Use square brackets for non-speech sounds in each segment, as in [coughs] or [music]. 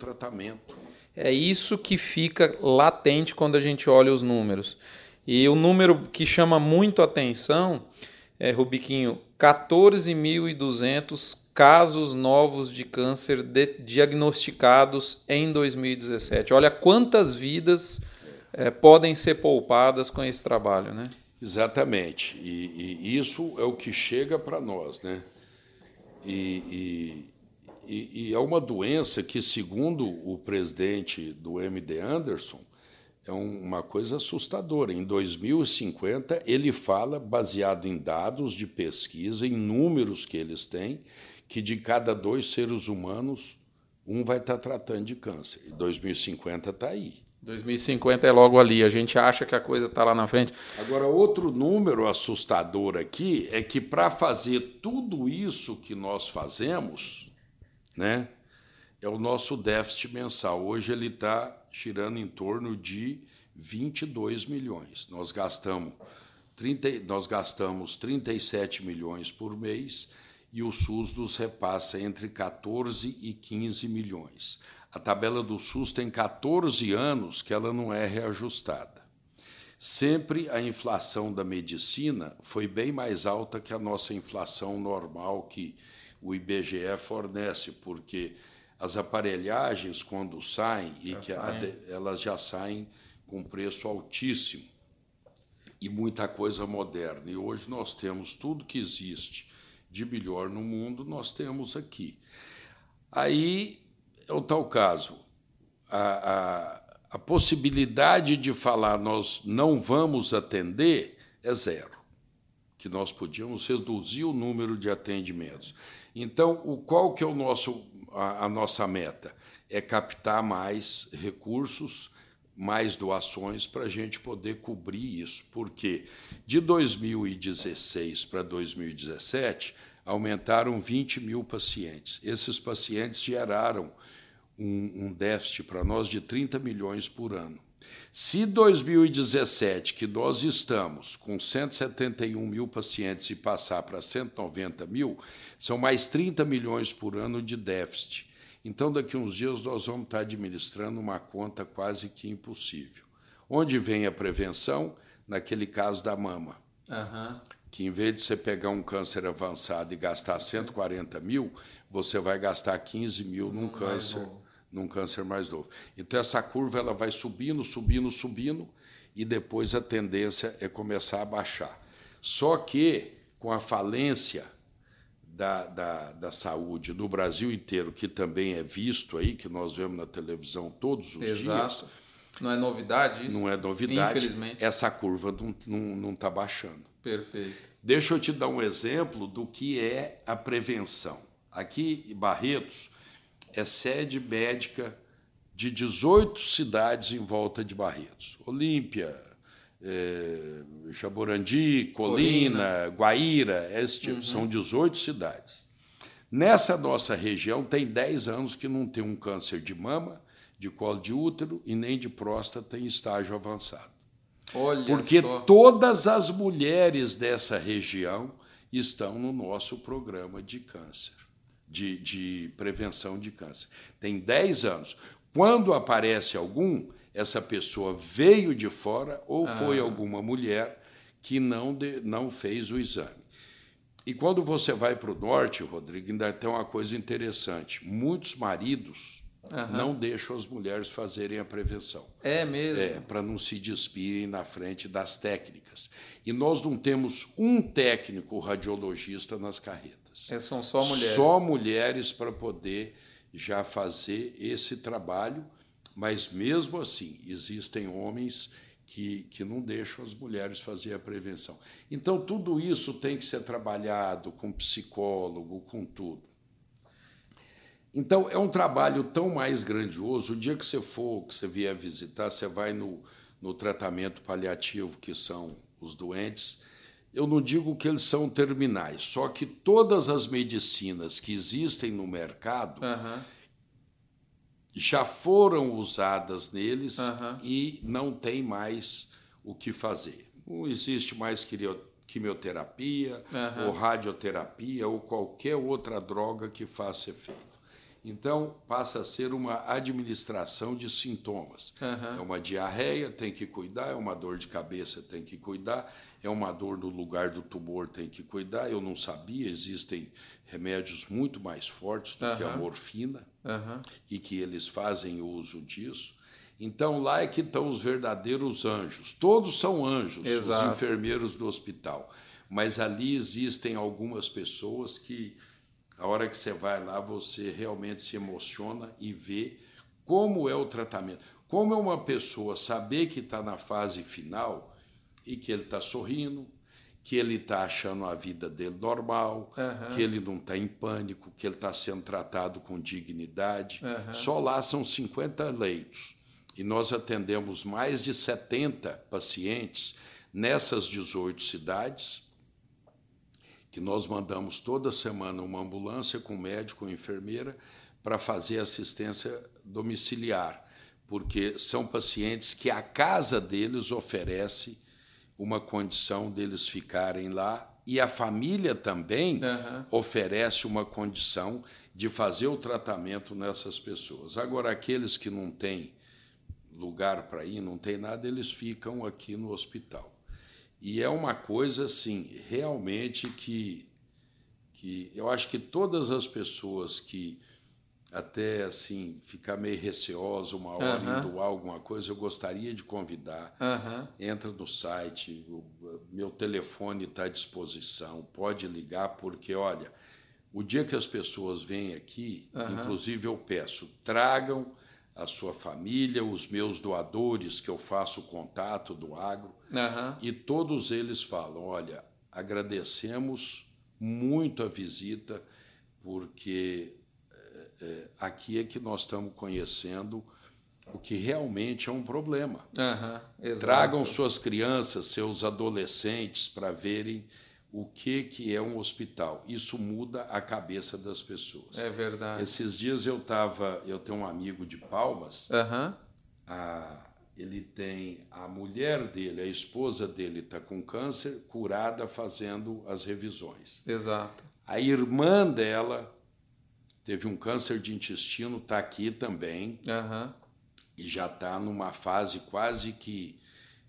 tratamento. É isso que fica latente quando a gente olha os números. E o número que chama muito atenção é, Rubiquinho, 14.200 casos novos de câncer de, diagnosticados em 2017. Olha quantas vidas é, podem ser poupadas com esse trabalho, né? Exatamente. E, e isso é o que chega para nós, né? E, e, e, é uma doença que, segundo o presidente do MD Anderson, é uma coisa assustadora. Em 2050, ele fala, baseado em dados de pesquisa, em números que eles têm, que de cada dois seres humanos, um vai estar tratando de câncer. E 2050 está aí. 2050 é logo ali. A gente acha que a coisa está lá na frente. Agora, outro número assustador aqui é que para fazer tudo isso que nós fazemos, né, é o nosso déficit mensal. Hoje ele está girando em torno de 22 milhões. Nós gastamos, 30, nós gastamos 37 milhões por mês e o SUS nos repassa entre 14 e 15 milhões. A tabela do SUS tem 14 anos que ela não é reajustada. Sempre a inflação da medicina foi bem mais alta que a nossa inflação normal que o IBGE fornece, porque as aparelhagens, quando saem, já e que saem. Elas já saem com preço altíssimo e muita coisa moderna. E hoje nós temos tudo que existe de melhor no mundo, nós temos aqui. Aí é o tal caso. A, a, a possibilidade de falar nós não vamos atender é zero, que nós podíamos reduzir o número de atendimentos. Então, o qual que é o nosso a, a nossa meta é captar mais recursos, mais doações para a gente poder cobrir isso, porque de 2016 para 2017 aumentaram 20 mil pacientes. Esses pacientes geraram um, um déficit para nós de 30 milhões por ano. Se 2017, que nós estamos com 171 mil pacientes e passar para 190 mil, são mais 30 milhões por ano de déficit. Então, daqui a uns dias, nós vamos estar administrando uma conta quase que impossível. Onde vem a prevenção? Naquele caso da mama. Uhum. Que em vez de você pegar um câncer avançado e gastar 140 mil, você vai gastar 15 mil num câncer num câncer mais novo. Então essa curva ela vai subindo, subindo, subindo e depois a tendência é começar a baixar. Só que com a falência da, da, da saúde no Brasil inteiro, que também é visto aí, que nós vemos na televisão todos os Exato. dias. Não é novidade isso? Não é novidade. Infelizmente. Essa curva não está não, não tá baixando. Perfeito. Deixa eu te dar um exemplo do que é a prevenção. Aqui em Barretos, é sede médica de 18 cidades em volta de Barretos. Olímpia, é, Jaborandi, Colina, Colina, Guaíra, esse tipo, uhum. são 18 cidades. Nessa nossa região tem 10 anos que não tem um câncer de mama, de colo de útero e nem de próstata em estágio avançado. Olha Porque só. todas as mulheres dessa região estão no nosso programa de câncer de, de prevenção de câncer. Tem 10 anos. Quando aparece algum, essa pessoa veio de fora ou ah. foi alguma mulher que não, de, não fez o exame. E quando você vai para o norte, Rodrigo, ainda tem uma coisa interessante. Muitos maridos uhum. não deixam as mulheres fazerem a prevenção. É mesmo? É, para não se despirem na frente das técnicas. E nós não temos um técnico radiologista nas carretas. É, são só mulheres. Só mulheres para poder já fazer esse trabalho, mas mesmo assim existem homens que, que não deixam as mulheres fazer a prevenção. Então tudo isso tem que ser trabalhado com psicólogo, com tudo. Então é um trabalho tão mais grandioso. O dia que você for, que você vier visitar, você vai no, no tratamento paliativo, que são os doentes eu não digo que eles são terminais, só que todas as medicinas que existem no mercado uhum. já foram usadas neles uhum. e não tem mais o que fazer. Não existe mais quimioterapia uhum. ou radioterapia ou qualquer outra droga que faça efeito. Então, passa a ser uma administração de sintomas. Aham. É uma diarreia, tem que cuidar, é uma dor de cabeça, tem que cuidar, é uma dor no lugar do tumor, tem que cuidar. Eu não sabia, existem remédios muito mais fortes do que a morfina Aham. e que eles fazem uso disso. Então, lá é que estão os verdadeiros anjos. Todos são anjos, Exato. os enfermeiros do hospital. Mas ali existem algumas pessoas que, a hora que você vai lá, você realmente se emociona e vê como é o tratamento. Como é uma pessoa saber que está na fase final e que ele está sorrindo, que ele está achando a vida dele normal, Aham. que ele não está em pânico, que ele está sendo tratado com dignidade. Aham. Só lá são 50 leitos. E nós atendemos mais de 70 pacientes nessas 18 cidades, que nós mandamos toda semana uma ambulância com médico ou enfermeira para fazer assistência domiciliar, porque são pacientes que a casa deles oferece uma condição deles ficarem lá e a família também Aham. oferece uma condição de fazer o tratamento nessas pessoas. Agora, aqueles que não têm lugar para ir, não tem nada, eles ficam aqui no hospital. E é uma coisa assim, realmente que que eu acho que todas as pessoas que até assim ficar meio receoso uma hora em doar alguma coisa, eu gostaria de convidar. Entra no site, o meu telefone está à disposição, pode ligar, porque olha, o dia que as pessoas vêm aqui, inclusive eu peço, tragam a sua família, os meus doadores que eu faço contato do agro, Aham. e todos eles falam: olha, agradecemos muito a visita, porque eh, aqui é que nós estamos conhecendo o que realmente é um problema. Exato. Tragam suas crianças, seus adolescentes para verem o que, que é um hospital. Isso muda a cabeça das pessoas. É verdade. Esses dias eu estava, eu tenho um amigo de Palmas, Aham. a- ele tem a mulher dele, a esposa dele está com câncer, curada fazendo as revisões. Exato. A irmã dela teve um câncer de intestino, está aqui também Aham. e já está numa fase quase que,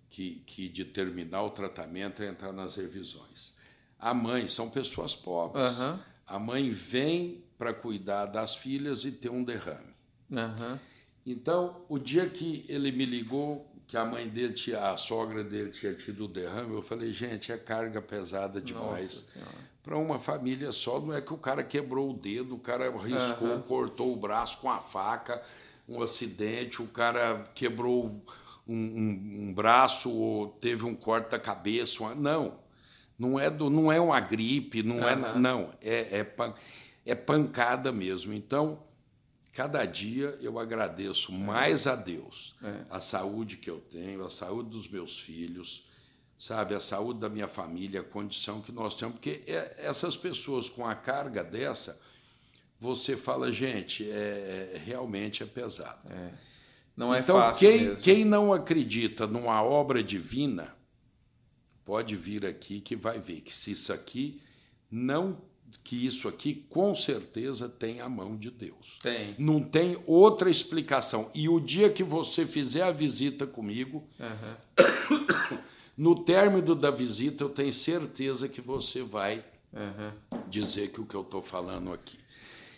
que, que de terminar o tratamento e entrar nas revisões. A mãe são pessoas pobres. Aham. A mãe vem para cuidar das filhas e ter um derrame. Aham. Então, o dia que ele me ligou, que a mãe dele tinha, a sogra dele tinha tido o derrame, eu falei, gente, é carga pesada demais. Para uma família só, não é que o cara quebrou o dedo, o cara riscou, Aham. cortou o braço com a faca, um acidente, o cara quebrou um, um- um braço ou teve um corte da cabeça. uma- Não, não é, do, não é uma gripe, não é. Aham. Não, é, é, pan- é pancada mesmo. Então, cada dia eu agradeço mais a Deus, É. a saúde que eu tenho, a saúde dos meus filhos, sabe, a saúde da minha família, a condição que nós temos, porque é- essas pessoas com a carga dessa, você fala, gente, é, é- realmente é pesado. Não é então, fácil quem, mesmo. quem não acredita numa obra divina, pode vir aqui que vai ver que se isso aqui não, que isso aqui com certeza tem a mão de Deus. Tem. Não tem outra explicação. E o dia que você fizer a visita comigo, Aham. [coughs] no término da visita, eu tenho certeza que você vai Aham. dizer que o que eu estou falando aqui.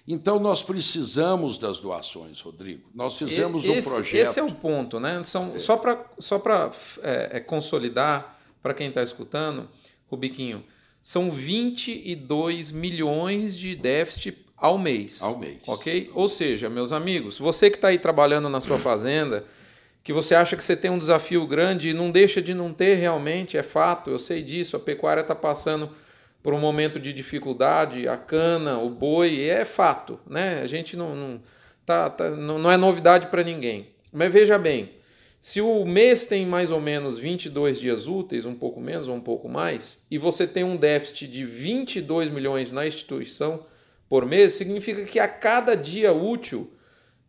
Então, nós precisamos das doações, Rodrigo. Nós fizemos um esse, projeto. Esse é o ponto, né? São, Só para só pra, é, é, consolidar, para quem está escutando, Rubiquinho, são 22 milhões de déficit ao mês. Ao mês. Ok? Ou seja, meus amigos, você que está aí trabalhando na sua fazenda, que você acha que você tem um desafio grande e não deixa de não ter realmente, é fato, eu sei disso, a pecuária está passando por um momento de dificuldade, a cana, o boi, é fato, né? A gente não, não, tá, tá- não, não é novidade para ninguém. Mas veja bem, se o mês tem mais ou menos 22 dias úteis, um pouco menos ou um pouco mais, e você tem um déficit de 22 milhões na instituição por mês, significa que a cada dia útil,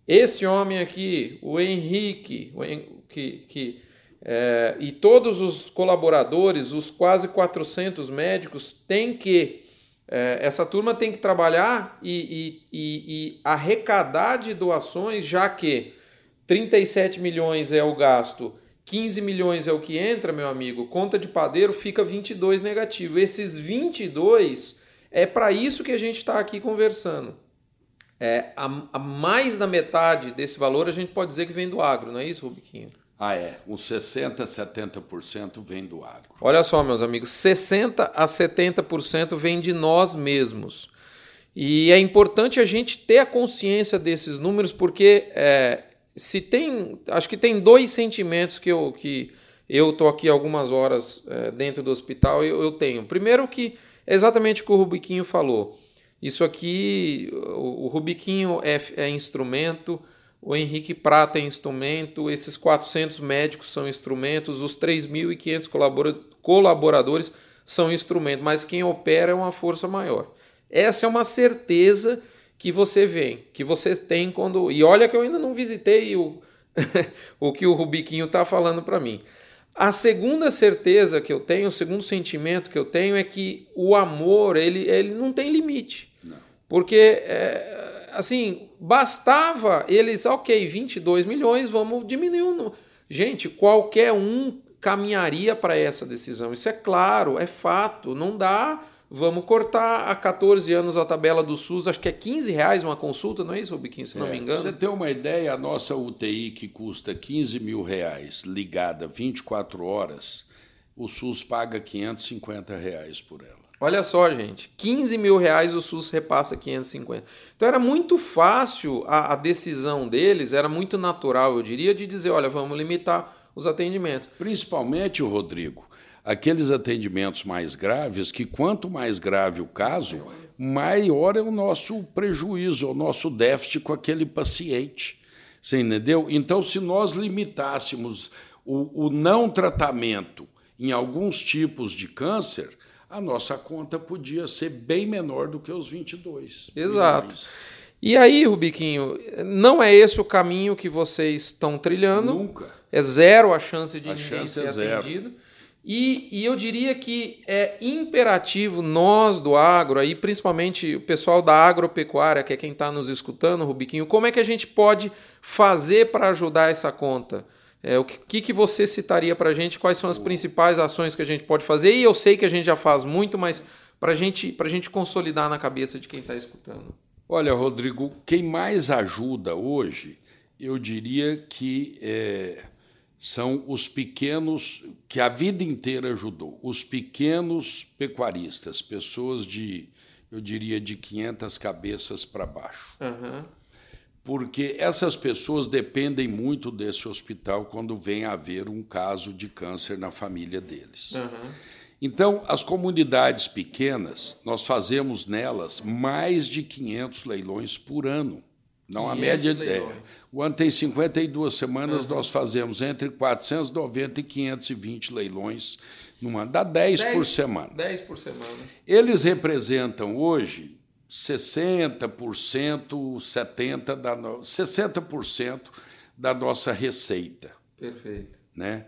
esse homem aqui, o Henrique, o Hen- que, que, é, e todos os colaboradores, os quase 400 médicos, têm que É, essa turma tem que trabalhar e, e, e, e arrecadar de doações, já que 37 milhões é o gasto, 15 milhões é o que entra, meu amigo, conta de padeiro fica 22 negativo. Esses 22 é para isso que a gente está aqui conversando. É, a, a, mais da metade desse valor a gente pode dizer que vem do agro, não é isso, Rubiquinho? Ah, é. Uns 60%, 70% vem do agro. Olha só, meus amigos, 60% a 70% vem de nós mesmos. E é importante a gente ter a consciência desses números, porque é, se tem. Acho que tem dois sentimentos que eu que eu estou aqui algumas horas é, dentro do hospital eu, eu tenho. Primeiro que é exatamente o que o Rubiquinho falou. Isso aqui, o, o Rubiquinho é, é instrumento, o Henrique Prata é instrumento, esses 400 médicos são instrumentos, os 3.500 colaboradores são instrumentos, mas quem opera é uma força maior. Essa é uma certeza que você vem, que você tem quando. E olha que eu ainda não visitei o, [laughs] o que o Rubiquinho está falando para mim. A segunda certeza que eu tenho, o segundo sentimento que eu tenho é que o amor ele, ele não tem limite. Não. Porque é, assim, bastava eles, ok, 22 milhões, vamos diminuir o. Gente, qualquer um caminharia para essa decisão. Isso é claro, é fato. Não dá. Vamos cortar há 14 anos a tabela do SUS, acho que é 15 reais uma consulta, não é isso, Rubiquinho, se não é, me engano? Você tem uma ideia, a nossa UTI que custa 15 mil reais, ligada 24 horas, o SUS paga 550 reais por ela. Olha só, gente, 15 mil reais o SUS repassa 550. Então era muito fácil a, a, decisão deles, era muito natural, eu diria, de dizer, olha, vamos limitar os atendimentos. Principalmente, o Rodrigo, aqueles atendimentos mais graves, que quanto mais grave o caso, maior é o nosso prejuízo, o nosso déficit com aquele paciente. Você entendeu? Então, se nós limitássemos o, o não tratamento em alguns tipos de câncer, a nossa conta podia ser bem menor do que os 22. Exato. Milhões. E aí, Rubiquinho, não é esse o caminho que vocês estão trilhando? Nunca. É zero a chance de a ninguém chance ser é zero. E, e, eu diria que é imperativo nós do agro, aí principalmente o pessoal da agropecuária, que é quem está nos escutando, Rubiquinho, como é que a gente pode fazer para ajudar essa conta? É, o que, que você citaria para a gente? Quais são as principais ações que a gente pode fazer? E eu sei que a gente já faz muito, mas para gente, a gente consolidar na cabeça de quem está escutando. Olha, Rodrigo, quem mais ajuda hoje, eu diria que é, são os pequenos, que a vida inteira ajudou, os pequenos pecuaristas, pessoas de, eu diria, de 500 cabeças para baixo. Uhum porque essas pessoas dependem muito desse hospital quando vem a haver um caso de câncer na família deles. Uhum. Então, as comunidades pequenas, nós fazemos nelas mais de 500 leilões por ano. Não a média é. O ano tem 52 semanas, uhum. nós fazemos entre 490 e 520 leilões no ano. Dá 10, 10 por semana. 10 por semana. Eles representam hoje 60%, 70% da, no... 60% da nossa receita. Perfeito. Né?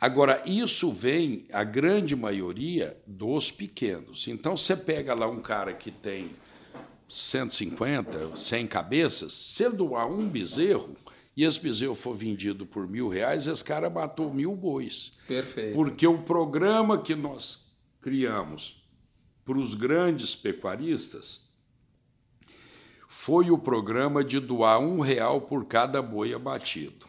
Agora, isso vem, a grande maioria, dos pequenos. Então, você pega lá um cara que tem 150, 100 cabeças, se ele doar um bezerro, e esse bezerro for vendido por mil reais, esse cara matou mil bois. Perfeito. Porque o programa que nós criamos para os grandes pecuaristas foi o programa de doar um real por cada boi abatido.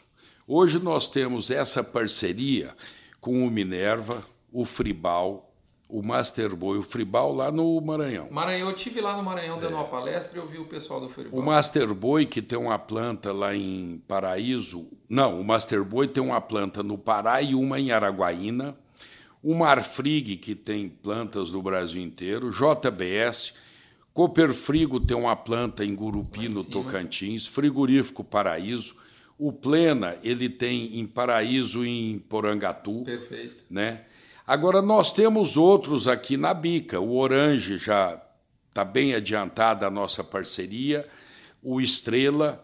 Hoje nós temos essa parceria com o Minerva, o Fribal, o Master Boi, o Fribal lá no Maranhão. Maranhão, eu tive lá no Maranhão dando é. uma palestra e eu vi o pessoal do Fribal. O Master Boi, que tem uma planta lá em Paraíso, não, o Master Boi tem uma planta no Pará e uma em Araguaína. O Marfrig, que tem plantas no Brasil inteiro, JBS, Cooperfrigo tem uma planta em Gurupi, no Tocantins, Frigorífico Paraíso. O Plena, ele tem em Paraíso e em Porangatu. Perfeito. Né? Agora, nós temos outros aqui na Bica. O Orange já está bem adiantada a nossa parceria, o Estrela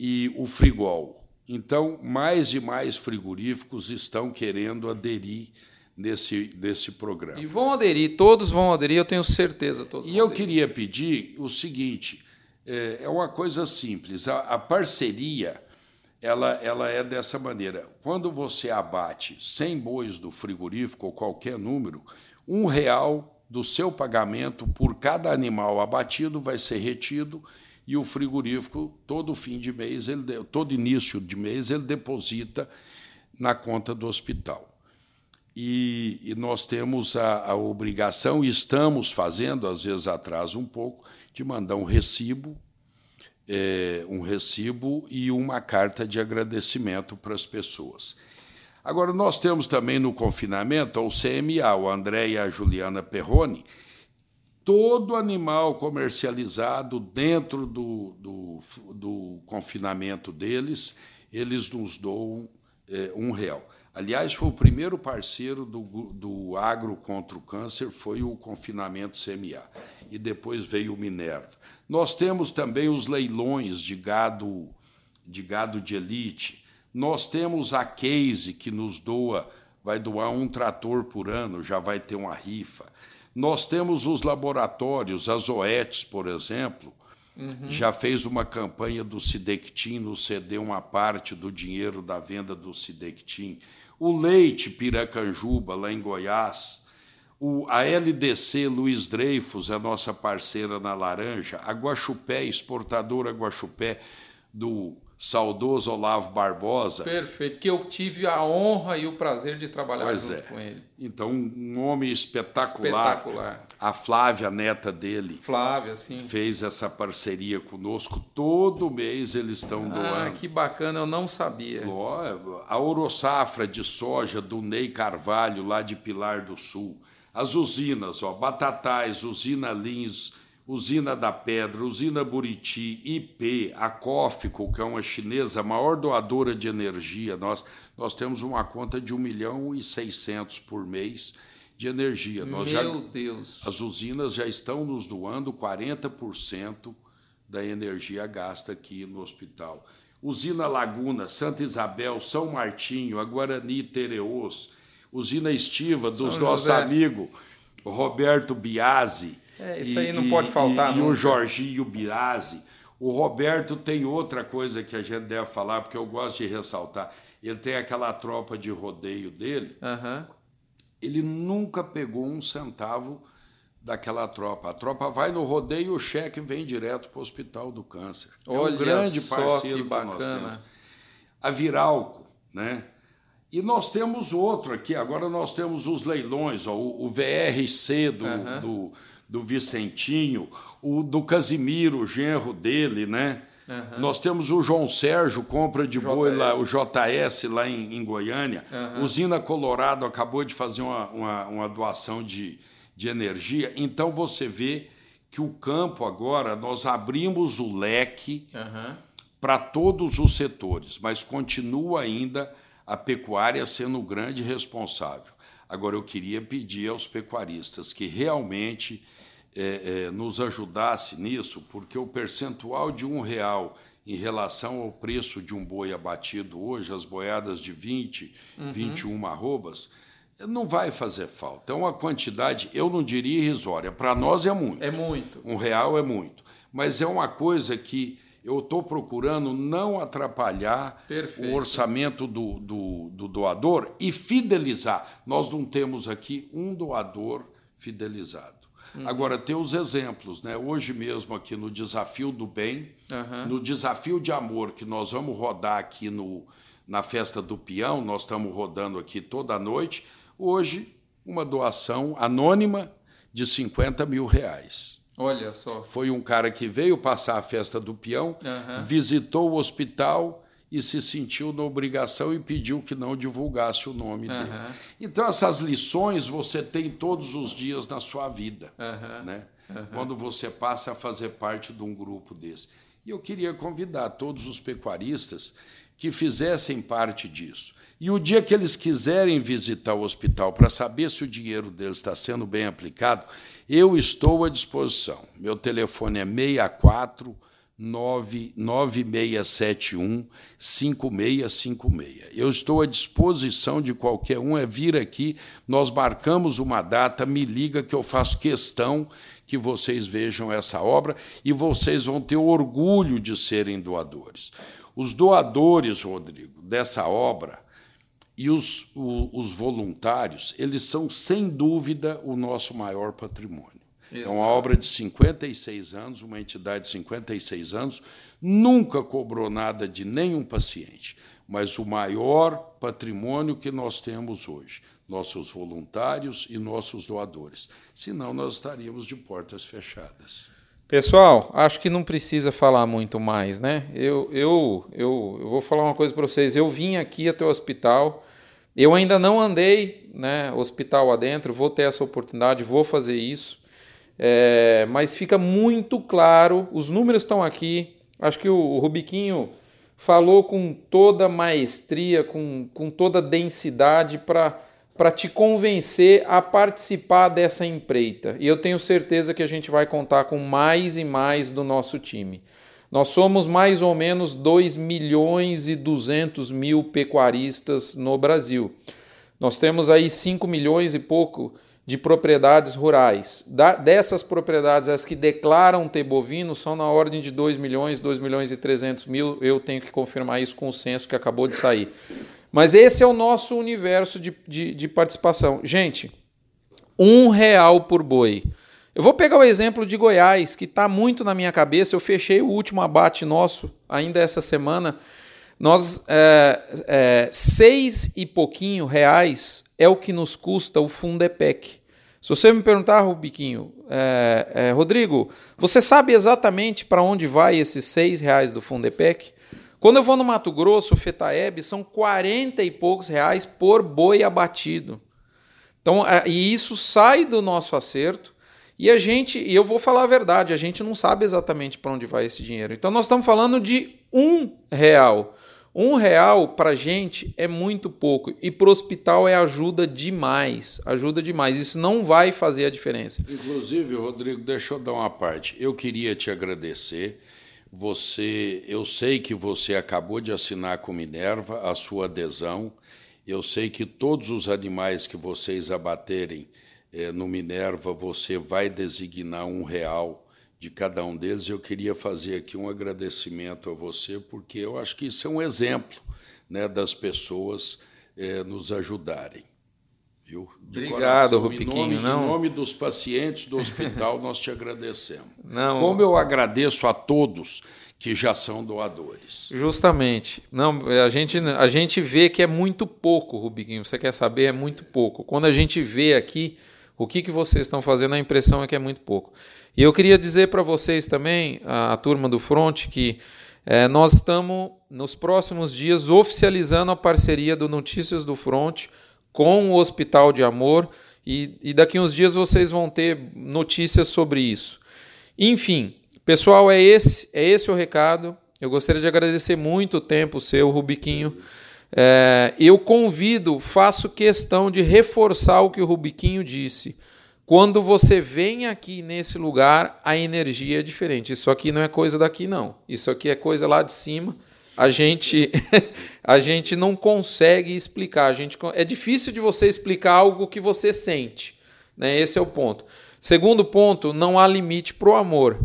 e o Frigol. Então, mais e mais frigoríficos estão querendo aderir nesse, nesse programa. E vão aderir, todos vão aderir, eu tenho certeza. Todos e eu aderir. queria pedir o seguinte: é, é uma coisa simples, a, a, parceria ela, ela é dessa maneira. Quando você abate 100 bois do frigorífico ou qualquer número, um real do seu pagamento por cada animal abatido vai ser retido e o frigorífico, todo fim de mês, ele, todo início de mês, ele deposita na conta do hospital. E, e nós temos a, a, obrigação, e estamos fazendo, às vezes atrasa um pouco, de mandar um recibo, é, um recibo e uma carta de agradecimento para as pessoas. Agora, nós temos também no confinamento o CMA, o André e a Juliana Perrone, todo animal comercializado dentro do, do, do confinamento deles, eles nos doam é, um real. Aliás, foi o primeiro parceiro do, do Agro contra o Câncer, foi o confinamento CMA. E depois veio o Minerva. Nós temos também os leilões de gado de, gado de elite. Nós temos a Case, que nos doa, vai doar um trator por ano, já vai ter uma rifa. Nós temos os laboratórios, as OETs, por exemplo, uhum. já fez uma campanha do Sidectin, nos cedeu uma parte do dinheiro da venda do Sidectin. O Leite Piracanjuba, lá em Goiás. O, a LDC Luiz Dreyfus é nossa parceira na laranja. A Guaxupé, exportadora Guaxupé, do saudoso Olavo Barbosa. Perfeito, que eu tive a honra e o prazer de trabalhar pois junto é. com ele. Então, um homem espetacular. Espetacular. A Flávia, neta dele, Flávia, sim. fez essa parceria conosco. Todo mês eles estão Ah, doando. que bacana, eu não sabia. A Orosafra de soja do Ney Carvalho, lá de Pilar do Sul. As usinas, ó, Batatais, Usina Lins, Usina da Pedra, Usina Buriti, IP, a Cófico, que é uma chinesa, a maior doadora de energia. Nós, nós temos uma conta de 1 milhão e 600 por mês de energia. Nós Meu já, Deus. as usinas já estão nos doando 40% da energia gasta aqui no hospital. Usina Laguna, Santa Isabel, São Martinho, a Guarani Tereos, Usina Estiva dos nossos amigos Roberto Biasi. É, isso aí não pode faltar E, e o. Jorginho Biasi. O Roberto tem outra coisa que a gente deve falar, porque eu gosto de ressaltar. Ele tem aquela tropa de rodeio dele, Aham. ele nunca pegou um centavo daquela tropa. A tropa vai no rodeio e o cheque vem direto para o Hospital do Câncer. é Olha um grande parceiro que nós bacana. temos. A Viralco, né? E nós temos outro aqui, agora nós temos os leilões, ó, o, VRC do, Aham. do, do Vicentinho, o do Casimiro, o genro dele, né? Nós temos o João Sérgio, compra de boi lá, o JS lá em, em Goiânia. Usina Colorado acabou de fazer uma, uma, uma doação de, de energia. Então você vê que o campo agora, nós abrimos o leque Aham. para todos os setores, mas continua ainda a pecuária sendo o grande responsável. Agora, eu queria pedir aos pecuaristas que realmente eh, eh, nos ajudasse nisso, porque o percentual de um real em relação ao preço de um boi abatido hoje, as boiadas de 20, 21 arrobas, não vai fazer falta. É uma quantidade, eu não diria irrisória, para nós é muito. É muito. Um real é muito. Mas é uma coisa que eu estou procurando não atrapalhar Perfeito. o orçamento do, do, do doador e fidelizar. Nós não temos aqui um doador fidelizado. Agora, tem os exemplos. Né? Hoje mesmo, aqui no Desafio do Bem, Aham. no Desafio de Amor, que nós vamos rodar aqui no, na Festa do Peão, nós estamos rodando aqui toda noite. Hoje, uma doação anônima de 50 mil reais. Olha só. Foi um cara que veio passar a festa do peão, Aham. visitou o hospital e se sentiu na obrigação e pediu que não divulgasse o nome dele. Aham. Então, essas lições você tem todos os dias na sua vida, Aham. né? quando você passa a fazer parte de um grupo desse. E eu queria convidar todos os pecuaristas que fizessem parte disso. E o dia que eles quiserem visitar o hospital para saber se o dinheiro deles está sendo bem aplicado, eu estou à disposição. Meu telefone é 64 9671 5656. Eu estou à disposição de qualquer um, é vir aqui, nós marcamos uma data, me liga que eu faço questão que vocês vejam essa obra e vocês vão ter orgulho de serem doadores. Os doadores, Rodrigo, dessa obra e os, os voluntários, eles são, sem dúvida, o nosso maior patrimônio. Exato. É uma obra de 56 anos, uma entidade de 56 anos, nunca cobrou nada de nenhum paciente, mas o maior patrimônio que nós temos hoje, nossos voluntários e nossos doadores. Senão, nós estaríamos de portas fechadas. Pessoal, acho que não precisa falar muito mais, né? Eu, eu, eu, eu vou falar uma coisa para vocês. Eu vim aqui até o hospital, eu ainda não andei, né, hospital adentro, vou ter essa oportunidade, vou fazer isso. É, mas fica muito claro, os números estão aqui. Acho que o Rubiquinho falou com toda maestria, com, com toda densidade para te convencer a participar dessa empreita. E eu tenho certeza que a gente vai contar com mais e mais do nosso time. Nós somos mais ou menos 2 milhões e 200 mil pecuaristas no Brasil. Nós temos aí 5 milhões e pouco de propriedades rurais. Dessas propriedades, as que declaram ter bovino são na ordem de 2 milhões, 2 milhões e 300 mil. Eu tenho que confirmar isso com o censo que acabou de sair. Mas esse é o nosso universo de, de, de participação. Gente, um real por boi. Eu vou pegar o exemplo de Goiás, que está muito na minha cabeça. Eu fechei o último abate nosso ainda essa semana. Nós, é, é, seis e pouquinho reais é o que nos custa o Fundepec. Se você me perguntar, Rubiquinho, é, é, Rodrigo, você sabe exatamente para onde vai esses seis reais do Fundepec? Quando eu vou no Mato Grosso, o Fetaeb, são 40 e poucos reais por boi abatido. Então, é, e isso sai do nosso acerto. E a gente, e eu vou falar a verdade, a gente não sabe exatamente para onde vai esse dinheiro. Então nós estamos falando de um real. Um real para gente é muito pouco e para o hospital é ajuda demais, ajuda demais. Isso não vai fazer a diferença. Inclusive, Rodrigo, deixa eu dar uma parte. Eu queria te agradecer. Você, eu sei que você acabou de assinar com Minerva a sua adesão. Eu sei que todos os animais que vocês abaterem eh, no Minerva, você vai designar um real de cada um deles. Eu queria fazer aqui um agradecimento a você, porque eu acho que isso é um exemplo né, das pessoas é, nos ajudarem. Viu? De Obrigado, Rupiquinho. Em nome, não... em nome dos pacientes do hospital, [laughs] nós te agradecemos. Não... Como eu agradeço a todos que já são doadores. Justamente. Não, a gente, a gente vê que é muito pouco, Rubiquinho. Você quer saber? É muito pouco. Quando a gente vê aqui o que, que vocês estão fazendo, a impressão é que é muito pouco. E eu queria dizer para vocês também, a, a, turma do Front, que é, nós estamos, nos próximos dias, oficializando a parceria do Notícias do Front com o Hospital de Amor. E, e daqui uns dias vocês vão ter notícias sobre isso. Enfim, pessoal, é esse, é esse o recado. Eu gostaria de agradecer muito o tempo seu, Rubiquinho. É, eu convido, faço questão de reforçar o que o Rubiquinho disse. Quando você vem aqui nesse lugar, a energia é diferente. Isso aqui não é coisa daqui, não. Isso aqui é coisa lá de cima. A gente, [laughs] a gente não consegue explicar. A gente, é difícil de você explicar algo que você sente. Né? Esse é o ponto. Segundo ponto, não há limite para o amor.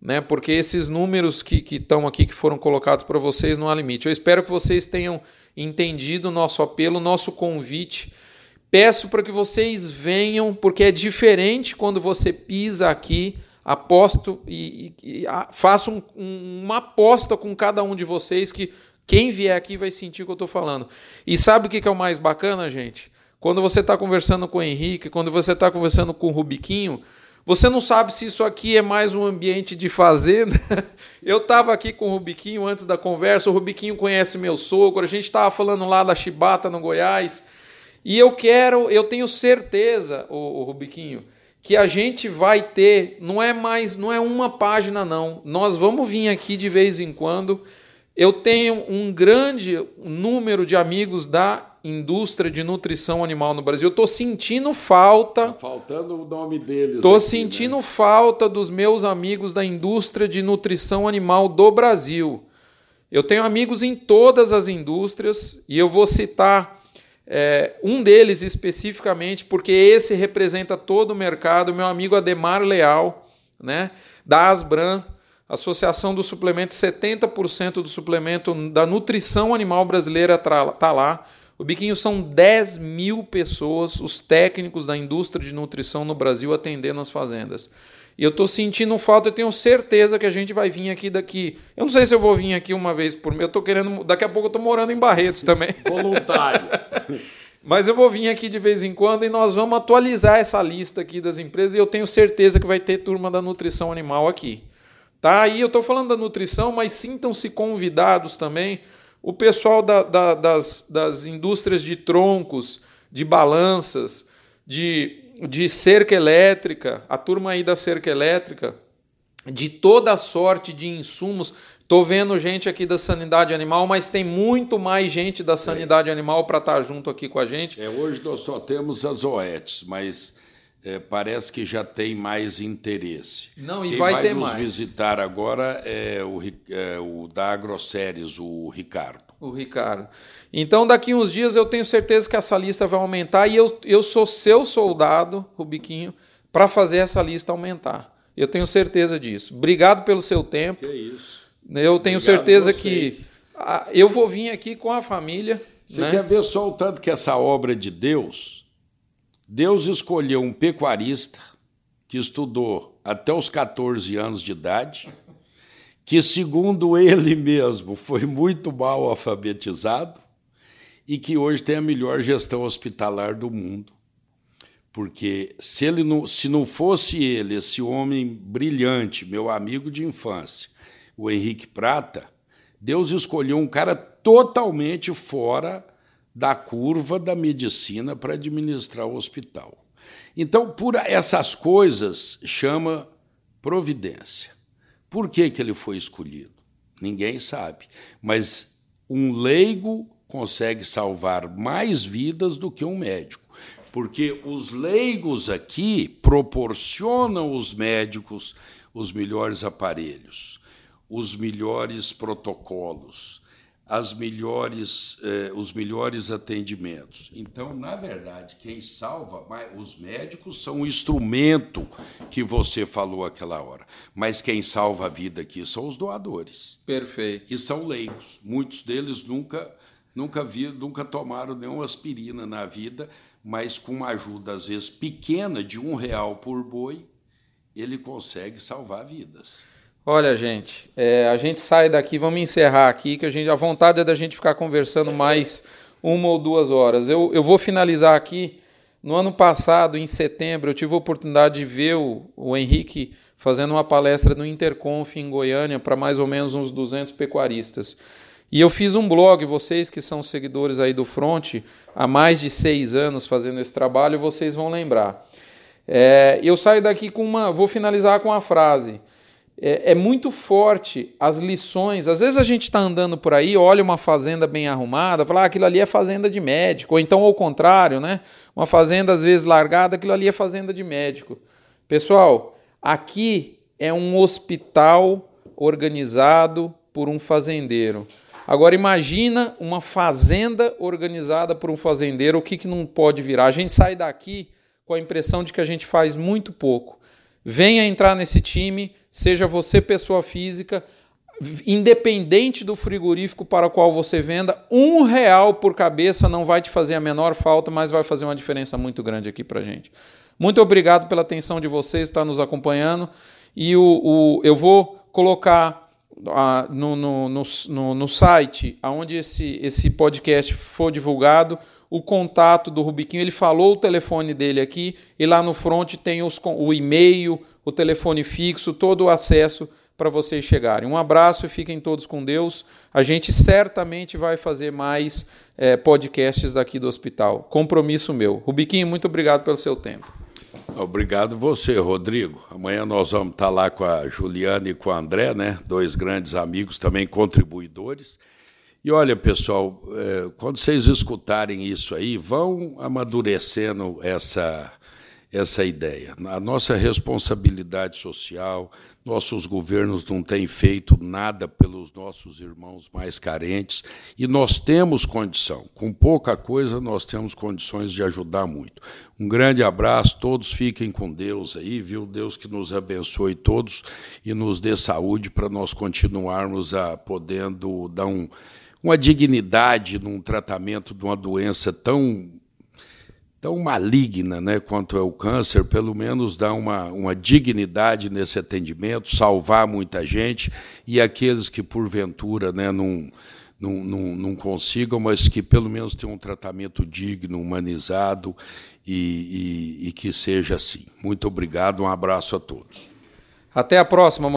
Né? Porque esses números que estão aqui, que foram colocados para vocês, não há limite. Eu espero que vocês tenham entendido o nosso apelo, nosso convite. Peço para que vocês venham, porque é diferente quando você pisa aqui. Aposto e, e, e faço um, um, uma aposta com cada um de vocês que quem vier aqui vai sentir o que eu estou falando. E sabe o que é o mais bacana, gente? Quando você está conversando com o Henrique, quando você está conversando com o Rubiquinho, você não sabe se isso aqui é mais um ambiente de fazenda. [laughs] Eu estava aqui com o Rubiquinho antes da conversa, o Rubiquinho conhece meu sogro, a gente estava falando lá da chibata no Goiás. E eu quero, eu tenho certeza, o, o Rubiquinho, que a gente vai ter, não é mais, não é uma página não. Nós vamos vir aqui de vez em quando. Eu tenho um grande número de amigos da indústria de nutrição animal no Brasil. Eu estou sentindo falta. Tá faltando o nome deles. Estou sentindo né? falta dos meus amigos da indústria de nutrição animal do Brasil. Eu tenho amigos em todas as indústrias e eu vou citar é, um deles especificamente, porque esse representa todo o mercado, meu amigo Ademar Leal, né, da Asbran, Associação do Suplemento, 70% do suplemento da nutrição animal brasileira está lá. O Biquinho são 10 mil pessoas, os técnicos da indústria de nutrição no Brasil atendendo as fazendas. E eu estou sentindo falta, eu tenho certeza que a gente vai vir aqui daqui. Eu não sei se eu vou vir aqui uma vez por mês, eu estou querendo. Daqui a pouco eu estou morando em Barretos também. [laughs] [laughs] Voluntário. Mas eu vou vir aqui de vez em quando e nós vamos atualizar essa lista aqui das empresas e eu tenho certeza que vai ter turma da nutrição animal aqui. Tá? Aí eu estou falando da nutrição, mas sintam-se convidados também. O pessoal da, da, das, das indústrias de troncos, de balanças, de de cerca elétrica, a turma aí da cerca elétrica, de toda sorte de insumos. Tô vendo gente aqui da sanidade animal, mas tem muito mais gente da sanidade é. animal para estar tá junto aqui com a gente. É, hoje nós só temos as OETs, mas é, parece que já tem mais interesse. Não, e Quem vai, vai ter nos mais. visitar agora é o, é o da AgroSéries, o Ricardo. O Ricardo. Então, daqui uns dias eu tenho certeza que essa lista vai aumentar e eu, eu sou seu soldado, Rubiquinho, para fazer essa lista aumentar. Eu tenho certeza disso. Obrigado pelo seu tempo. Que isso. Eu tenho Obrigado certeza que eu vou vir aqui com a família. Você né? quer ver só o tanto que essa obra é de Deus? Deus escolheu um pecuarista que estudou até os 14 anos de idade, que, segundo ele mesmo, foi muito mal alfabetizado, e que hoje tem a melhor gestão hospitalar do mundo. Porque se, ele não, se não fosse ele, esse homem brilhante, meu amigo de infância, o Henrique Prata, Deus escolheu um cara totalmente fora da curva da medicina para administrar o hospital. Então, por essas coisas, chama providência. Por que, que ele foi escolhido? Ninguém sabe. Mas um leigo consegue salvar mais vidas do que um médico. Porque os leigos aqui proporcionam aos médicos os melhores aparelhos, os melhores protocolos, as melhores, eh, os melhores atendimentos. Então, na verdade, quem salva, os médicos são o instrumento que você falou aquela hora. Mas quem salva a vida aqui são os doadores. Perfeito. E são leigos. Muitos deles nunca nunca vi, nunca tomaram nenhuma aspirina na vida, mas com uma ajuda, às vezes, pequena, de um real por boi, ele consegue salvar vidas. Olha, gente, é, a gente sai daqui, vamos encerrar aqui, que a, gente, a vontade é da gente ficar conversando mais uma ou duas horas. Eu, eu vou finalizar aqui. No ano passado, em setembro, eu tive a oportunidade de ver o, o Henrique fazendo uma palestra no Interconf em Goiânia para mais ou menos uns 200 pecuaristas. E eu fiz um blog, vocês que são seguidores aí do Front, há mais de seis anos fazendo esse trabalho, vocês vão lembrar. É, eu saio daqui com uma. Vou finalizar com uma frase. É, é muito forte as lições. Às vezes a gente está andando por aí, olha uma fazenda bem arrumada, fala, ah, aquilo ali é fazenda de médico. Ou então, ao contrário, né? Uma fazenda às vezes largada, aquilo ali é fazenda de médico. Pessoal, aqui é um hospital organizado por um fazendeiro. Agora imagina uma fazenda organizada por um fazendeiro, o que, que não pode virar? A gente sai daqui com a impressão de que a gente faz muito pouco. Venha entrar nesse time, seja você pessoa física, independente do frigorífico para o qual você venda, um real por cabeça não vai te fazer a menor falta, mas vai fazer uma diferença muito grande aqui para gente. Muito obrigado pela atenção de vocês, estar nos acompanhando. E o, o eu vou colocar no, no, no, no, site onde esse, esse podcast for divulgado, o contato do Rubiquinho, ele falou o telefone dele aqui, e lá no front tem os, o e-mail, o telefone fixo, todo o acesso para vocês chegarem. Um abraço e fiquem todos com Deus. A gente certamente vai fazer mais é, podcasts daqui do hospital. Compromisso meu. Rubiquinho, muito obrigado pelo seu tempo. Obrigado você, Rodrigo. Amanhã nós vamos estar lá com a Juliana e com o André, né? Dois grandes amigos, também contribuidores. E olha, pessoal, é, quando vocês escutarem isso aí, vão amadurecendo essa, essa ideia. A nossa responsabilidade social, nossos governos não têm feito nada pelos nossos irmãos mais carentes e nós temos condição. Com pouca coisa, nós temos condições de ajudar muito. Um grande abraço, todos fiquem com Deus aí, viu? Deus que nos abençoe todos e nos dê saúde para nós continuarmos a podendo dar um, uma dignidade num tratamento de uma doença tão tão maligna né, quanto é o câncer, pelo menos dá uma, uma dignidade nesse atendimento, salvar muita gente e aqueles que, porventura, né, não, não, não, não consigam, mas que pelo menos tenham um tratamento digno, humanizado e, e, e que seja assim. Muito obrigado, um abraço a todos. Até a próxima.